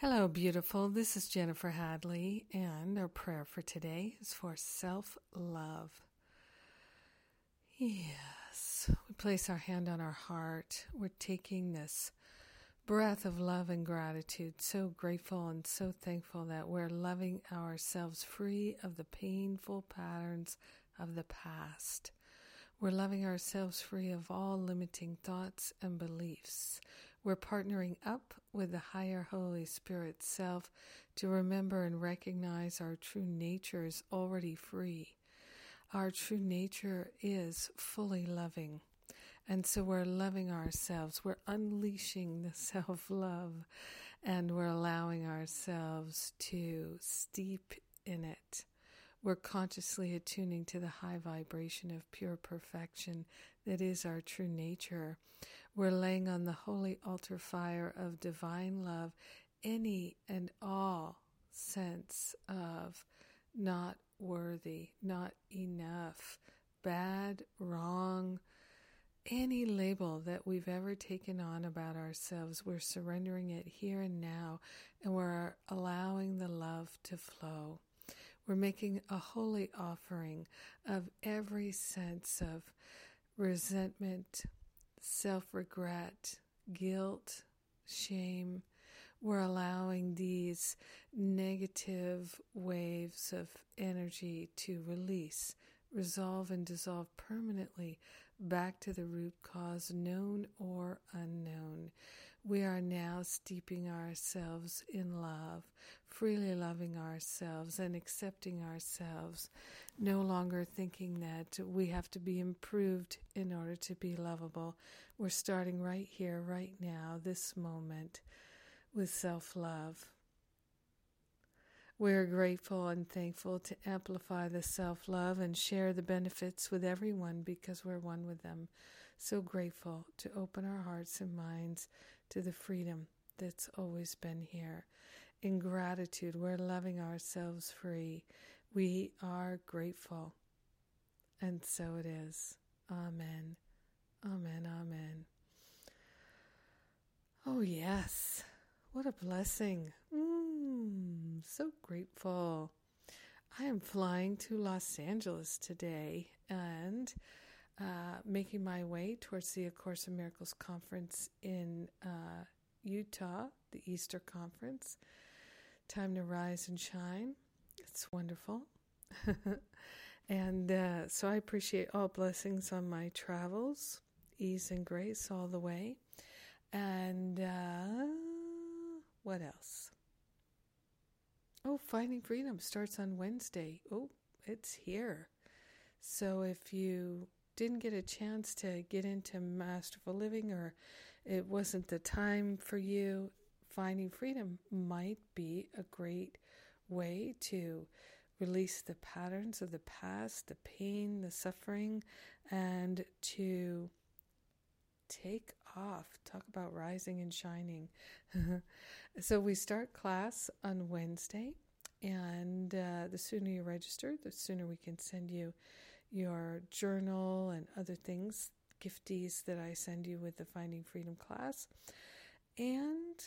Hello, beautiful. This is Jennifer Hadley, and our prayer for today is for self love. Yes, we place our hand on our heart. We're taking this breath of love and gratitude, so grateful and so thankful that we're loving ourselves free of the painful patterns of the past. We're loving ourselves free of all limiting thoughts and beliefs. We're partnering up with the higher Holy Spirit self to remember and recognize our true nature is already free. Our true nature is fully loving. And so we're loving ourselves. We're unleashing the self love and we're allowing ourselves to steep in it. We're consciously attuning to the high vibration of pure perfection that is our true nature. We're laying on the holy altar fire of divine love any and all sense of not worthy, not enough, bad, wrong, any label that we've ever taken on about ourselves, we're surrendering it here and now, and we're allowing the love to flow. We're making a holy offering of every sense of resentment, self regret, guilt, shame. We're allowing these negative waves of energy to release, resolve, and dissolve permanently back to the root cause, known or unknown. We are now steeping ourselves in love, freely loving ourselves and accepting ourselves, no longer thinking that we have to be improved in order to be lovable. We're starting right here, right now, this moment, with self love. We're grateful and thankful to amplify the self love and share the benefits with everyone because we're one with them. So grateful to open our hearts and minds to the freedom that's always been here. In gratitude, we're loving ourselves free. We are grateful. And so it is. Amen. Amen. Amen. Oh, yes. What a blessing. Mm, so grateful. I am flying to Los Angeles today and uh, making my way towards the A Course in Miracles conference in uh, Utah, the Easter conference. Time to rise and shine. It's wonderful. and uh, so I appreciate all blessings on my travels, ease and grace all the way. And uh, what else? Oh, Finding Freedom starts on Wednesday. Oh, it's here. So if you didn't get a chance to get into masterful living or it wasn't the time for you, Finding Freedom might be a great way to release the patterns of the past, the pain, the suffering, and to take off. Talk about rising and shining. so, we start class on Wednesday, and uh, the sooner you register, the sooner we can send you your journal and other things, gifties that I send you with the Finding Freedom class. And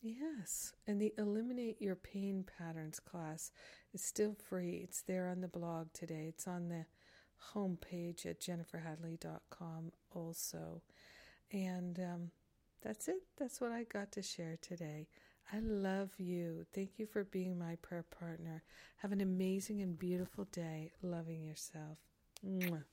Yes, and the Eliminate Your Pain Patterns class is still free. It's there on the blog today. It's on the homepage at jenniferhadley.com also. And um, that's it. That's what I got to share today. I love you. Thank you for being my prayer partner. Have an amazing and beautiful day loving yourself. Mwah.